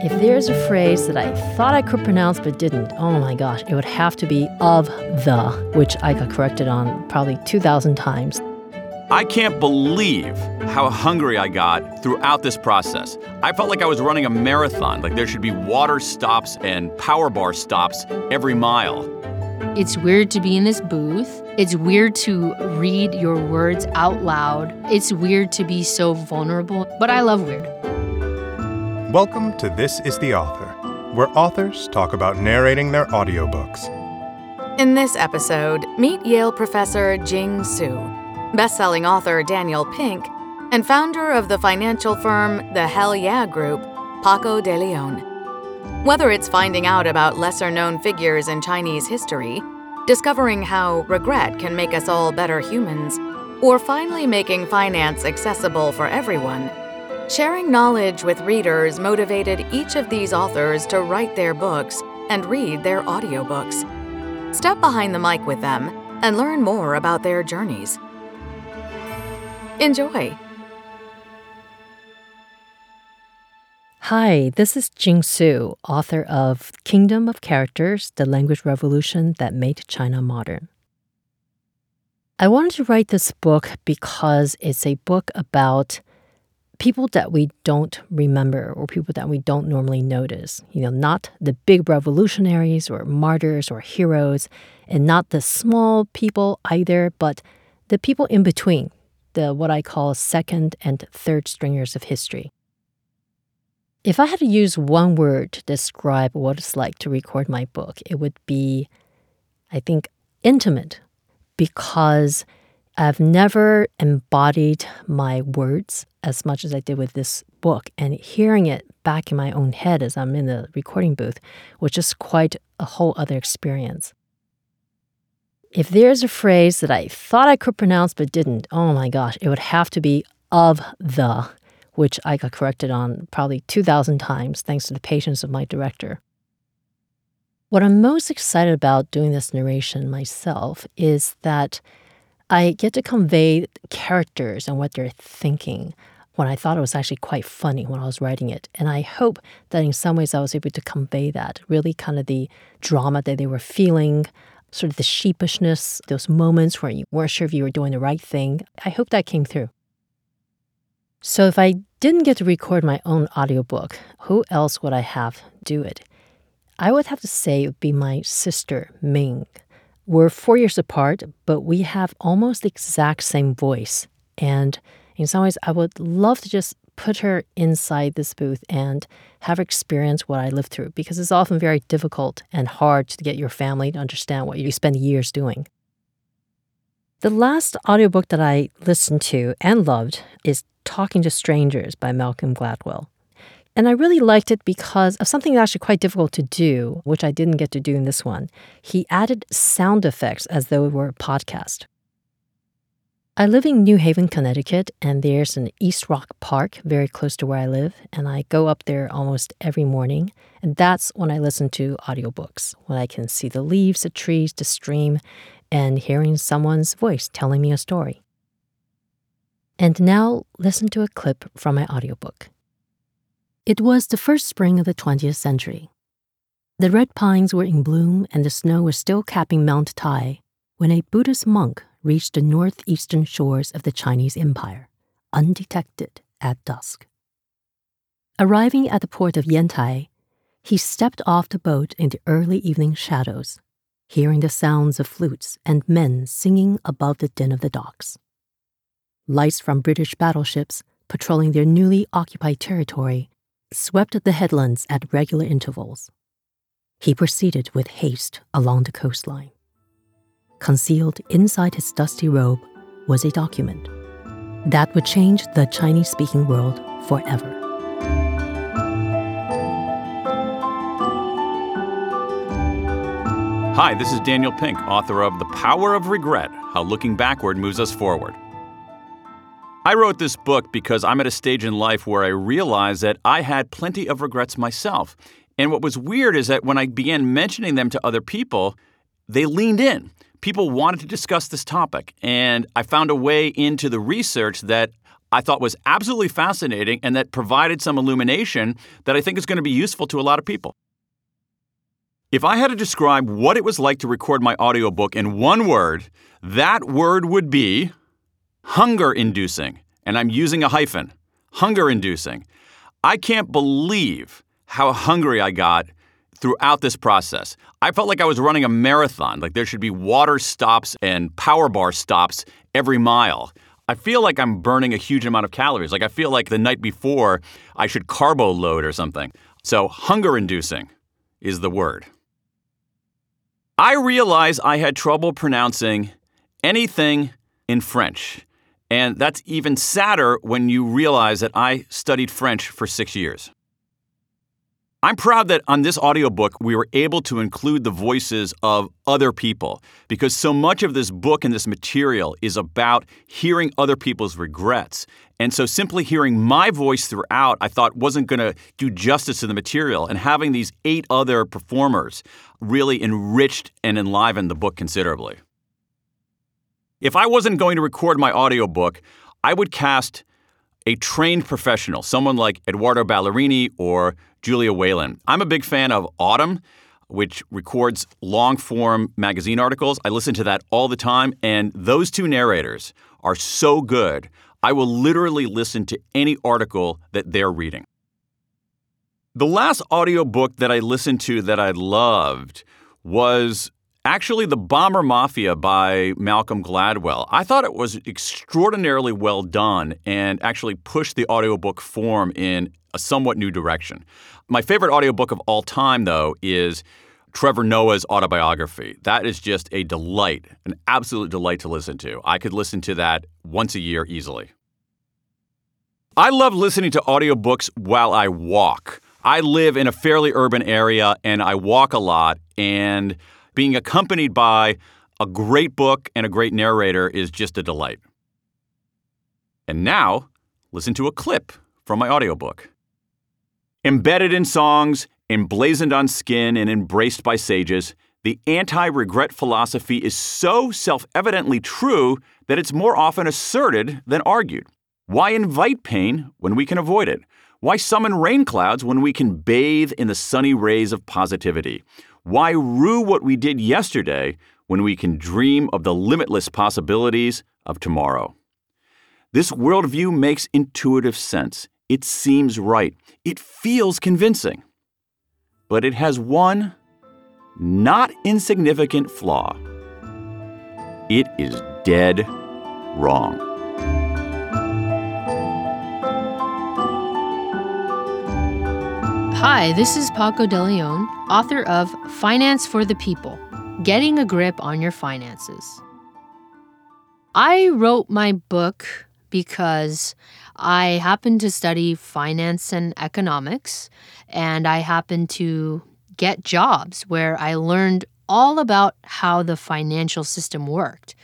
If there's a phrase that I thought I could pronounce but didn't, oh my gosh, it would have to be of the, which I got corrected on probably 2,000 times. I can't believe how hungry I got throughout this process. I felt like I was running a marathon, like there should be water stops and power bar stops every mile. It's weird to be in this booth. It's weird to read your words out loud. It's weird to be so vulnerable, but I love weird. Welcome to This is the Author, where authors talk about narrating their audiobooks. In this episode, meet Yale professor Jing Tsu, best-selling author Daniel Pink, and founder of the financial firm The Hell Yeah Group, Paco de Leon. Whether it's finding out about lesser-known figures in Chinese history, discovering how regret can make us all better humans, or finally making finance accessible for everyone, Sharing knowledge with readers motivated each of these authors to write their books and read their audiobooks. Step behind the mic with them and learn more about their journeys. Enjoy! Hi, this is Jing Tsu, author of Kingdom of Characters The Language Revolution That Made China Modern. I wanted to write this book because it's a book about people that we don't remember or people that we don't normally notice. You know, not the big revolutionaries or martyrs or heroes, and not the small people either, but the people in between, the what I call second and third stringers of history. If I had to use one word to describe what it's like to record my book, it would be, I think, intimate, because I've never embodied my words as much as I did with this book, and hearing it back in my own head as I'm in the recording booth was just quite a whole other experience. If there's a phrase that I thought I could pronounce but didn't, oh my gosh, it would have to be of the, which I got corrected on probably 2,000 times thanks to the patience of my director. What I'm most excited about doing this narration myself is that I get to convey characters and what they're thinking when I thought it was actually quite funny when I was writing it. And I hope that in some ways I was able to convey that really kind of the drama that they were feeling, sort of the sheepishness, those moments where you weren't sure if you were doing the right thing. I hope that came through. So if I didn't get to record my own audiobook, who else would I have do it? I would have to say it would be my sister, Ming. We're four years apart, but we have almost the exact same voice. And in some ways, I would love to just put her inside this booth and have her experience what I lived through because it's often very difficult and hard to get your family to understand what you spend years doing. The last audiobook that I listened to and loved is Talking to Strangers by Malcolm Gladwell. And I really liked it because of something that's actually quite difficult to do, which I didn't get to do in this one. He added sound effects as though it were a podcast. I live in New Haven, Connecticut, and there's an East Rock Park very close to where I live, and I go up there almost every morning, and that's when I listen to audiobooks, when I can see the leaves, the trees, the stream, and hearing someone's voice telling me a story. And now listen to a clip from my audiobook. It was the first spring of the 20th century. The red pines were in bloom and the snow was still capping Mount Tai when a Buddhist monk reached the northeastern shores of the Chinese Empire, undetected at dusk. Arriving at the port of Yantai, he stepped off the boat in the early evening shadows, hearing the sounds of flutes and men singing above the din of the docks. Lights from British battleships patrolling their newly occupied territory swept the headlands at regular intervals. He proceeded with haste along the coastline. Concealed inside his dusty robe was a document that would change the Chinese speaking world forever. Hi, this is Daniel Pink, author of The Power of Regret How Looking Backward Moves Us Forward. I wrote this book because I'm at a stage in life where I realized that I had plenty of regrets myself. And what was weird is that when I began mentioning them to other people, they leaned in. People wanted to discuss this topic. And I found a way into the research that I thought was absolutely fascinating and that provided some illumination that I think is going to be useful to a lot of people. If I had to describe what it was like to record my audiobook in one word, that word would be hunger inducing. And I'm using a hyphen hunger inducing. I can't believe how hungry I got throughout this process. I felt like I was running a marathon, like there should be water stops and power bar stops every mile. I feel like I'm burning a huge amount of calories. Like I feel like the night before I should carbo load or something. So, hunger inducing is the word. I realized I had trouble pronouncing anything in French. And that's even sadder when you realize that I studied French for six years. I'm proud that on this audiobook, we were able to include the voices of other people because so much of this book and this material is about hearing other people's regrets. And so simply hearing my voice throughout, I thought wasn't going to do justice to the material. And having these eight other performers really enriched and enlivened the book considerably. If I wasn't going to record my audiobook, I would cast a trained professional, someone like Eduardo Ballerini or Julia Whelan. I'm a big fan of Audm, which records long form magazine articles. I listen to that all the time, and those two narrators are so good. I will literally listen to any article that they're reading. The last audiobook that I listened to that I loved was actually The Bomber Mafia by Malcolm Gladwell. I thought it was extraordinarily well done and actually pushed the audiobook form in a somewhat new direction. My favorite audiobook of all time, though, is Trevor Noah's autobiography. That is just a delight, an absolute delight to listen to. I could listen to that once a year easily. I love listening to audiobooks while I walk. I live in a fairly urban area and I walk a lot, and being accompanied by a great book and a great narrator is just a delight. And now, listen to a clip from my audiobook. Embedded in songs, emblazoned on skin, and embraced by sages, the anti regret philosophy is so self evidently true that it's more often asserted than argued. Why invite pain when we can avoid it? Why summon rain clouds when we can bathe in the sunny rays of positivity? Why rue what we did yesterday when we can dream of the limitless possibilities of tomorrow? This worldview makes intuitive sense. It seems right. It feels convincing. But it has one not insignificant flaw it is dead wrong. Hi, this is Paco de Leon, author of Finance for the People Getting a Grip on Your Finances. I wrote my book because I happen to study finance and economics, and I happen to get jobs where I learned all about how the financial system worked.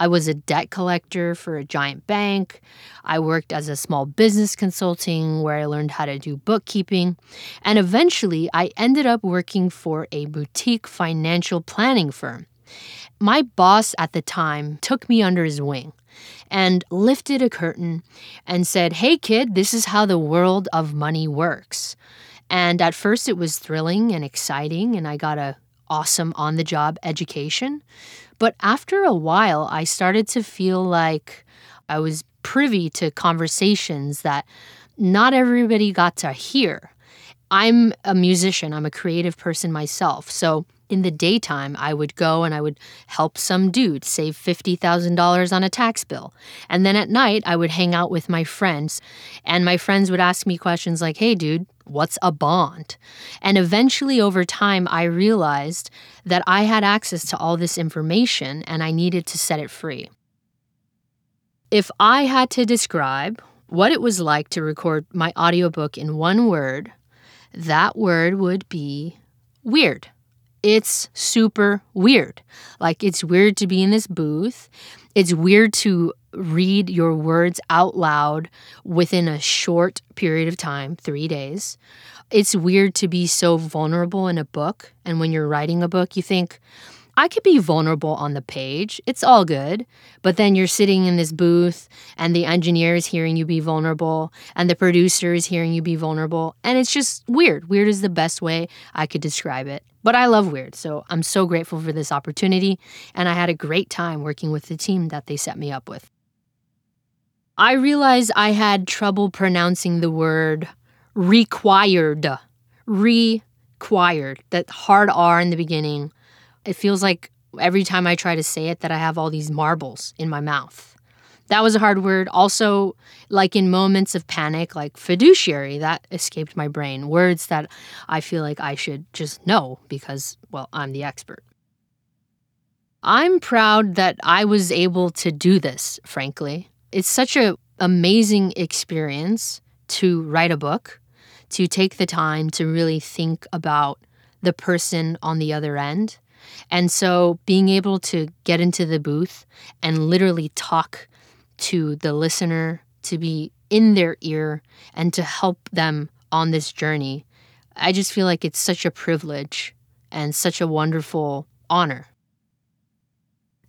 I was a debt collector for a giant bank. I worked as a small business consulting where I learned how to do bookkeeping. And eventually, I ended up working for a boutique financial planning firm. My boss at the time took me under his wing and lifted a curtain and said, Hey, kid, this is how the world of money works. And at first, it was thrilling and exciting, and I got a awesome on the job education. But after a while, I started to feel like I was privy to conversations that not everybody got to hear. I'm a musician, I'm a creative person myself. So in the daytime, I would go and I would help some dude save $50,000 on a tax bill. And then at night, I would hang out with my friends, and my friends would ask me questions like, hey, dude, what's a bond? And eventually, over time, I realized that I had access to all this information and I needed to set it free. If I had to describe what it was like to record my audiobook in one word, that word would be weird it's super weird. Like, it's weird to be in this booth. It's weird to read your words out loud within a short period of time, three days. It's weird to be so vulnerable in a book. And when you're writing a book, you think, I could be vulnerable on the page. It's all good. But then you're sitting in this booth and the engineer is hearing you be vulnerable and the producer is hearing you be vulnerable. And it's just weird. Weird is the best way I could describe it. But I love weird. So I'm so grateful for this opportunity. And I had a great time working with the team that they set me up with. I realized I had trouble pronouncing the word required. Required. That hard R in the beginning it feels like every time I try to say it that I have all these marbles in my mouth. That was a hard word. Also, like in moments of panic, like fiduciary, that escaped my brain. Words that I feel like I should just know because, well, I'm the expert. I'm proud that I was able to do this, frankly. It's such an amazing experience to write a book, to take the time to really think about the person on the other end and so being able to get into the booth and literally talk to the listener, to be in their ear, and to help them on this journey, I just feel like it's such a privilege and such a wonderful honor.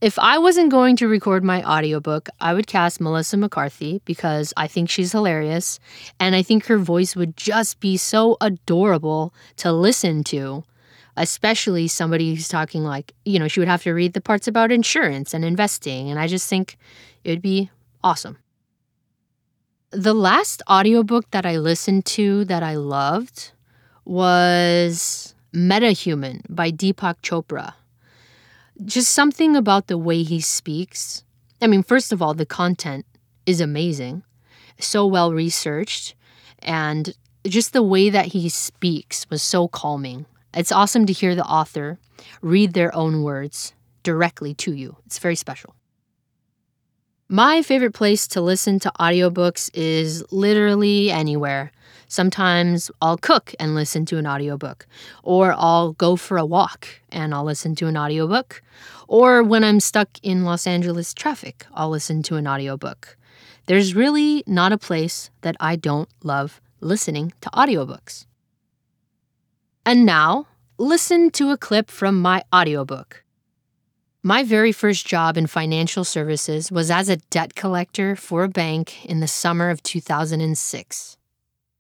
If I wasn't going to record my audiobook, I would cast Melissa McCarthy because I think she's hilarious and I think her voice would just be so adorable to listen to especially somebody who's talking like, you know, she would have to read the parts about insurance and investing. And I just think it would be awesome. The last audiobook that I listened to that I loved was Metahuman by Deepak Chopra. Just something about the way he speaks. I mean, first of all, the content is amazing, so well researched, and just the way that he speaks was so calming. It's awesome to hear the author read their own words directly to you. It's very special. My favorite place to listen to audiobooks is literally anywhere. Sometimes I'll cook and listen to an audiobook, or I'll go for a walk and I'll listen to an audiobook, or when I'm stuck in Los Angeles traffic, I'll listen to an audiobook. There's really not a place that I don't love listening to audiobooks. And now, listen to a clip from my audiobook. My very first job in financial services was as a debt collector for a bank in the summer of 2006.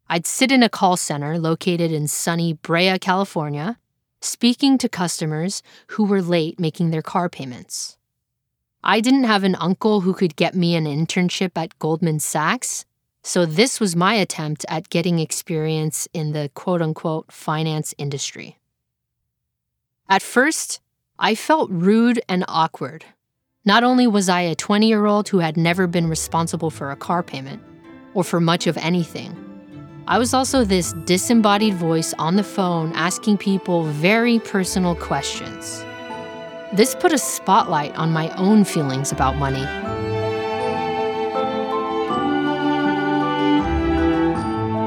I'd sit in a call center located in sunny Brea, California, speaking to customers who were late making their car payments. I didn't have an uncle who could get me an internship at Goldman Sachs, so, this was my attempt at getting experience in the quote unquote finance industry. At first, I felt rude and awkward. Not only was I a 20 year old who had never been responsible for a car payment or for much of anything, I was also this disembodied voice on the phone asking people very personal questions. This put a spotlight on my own feelings about money.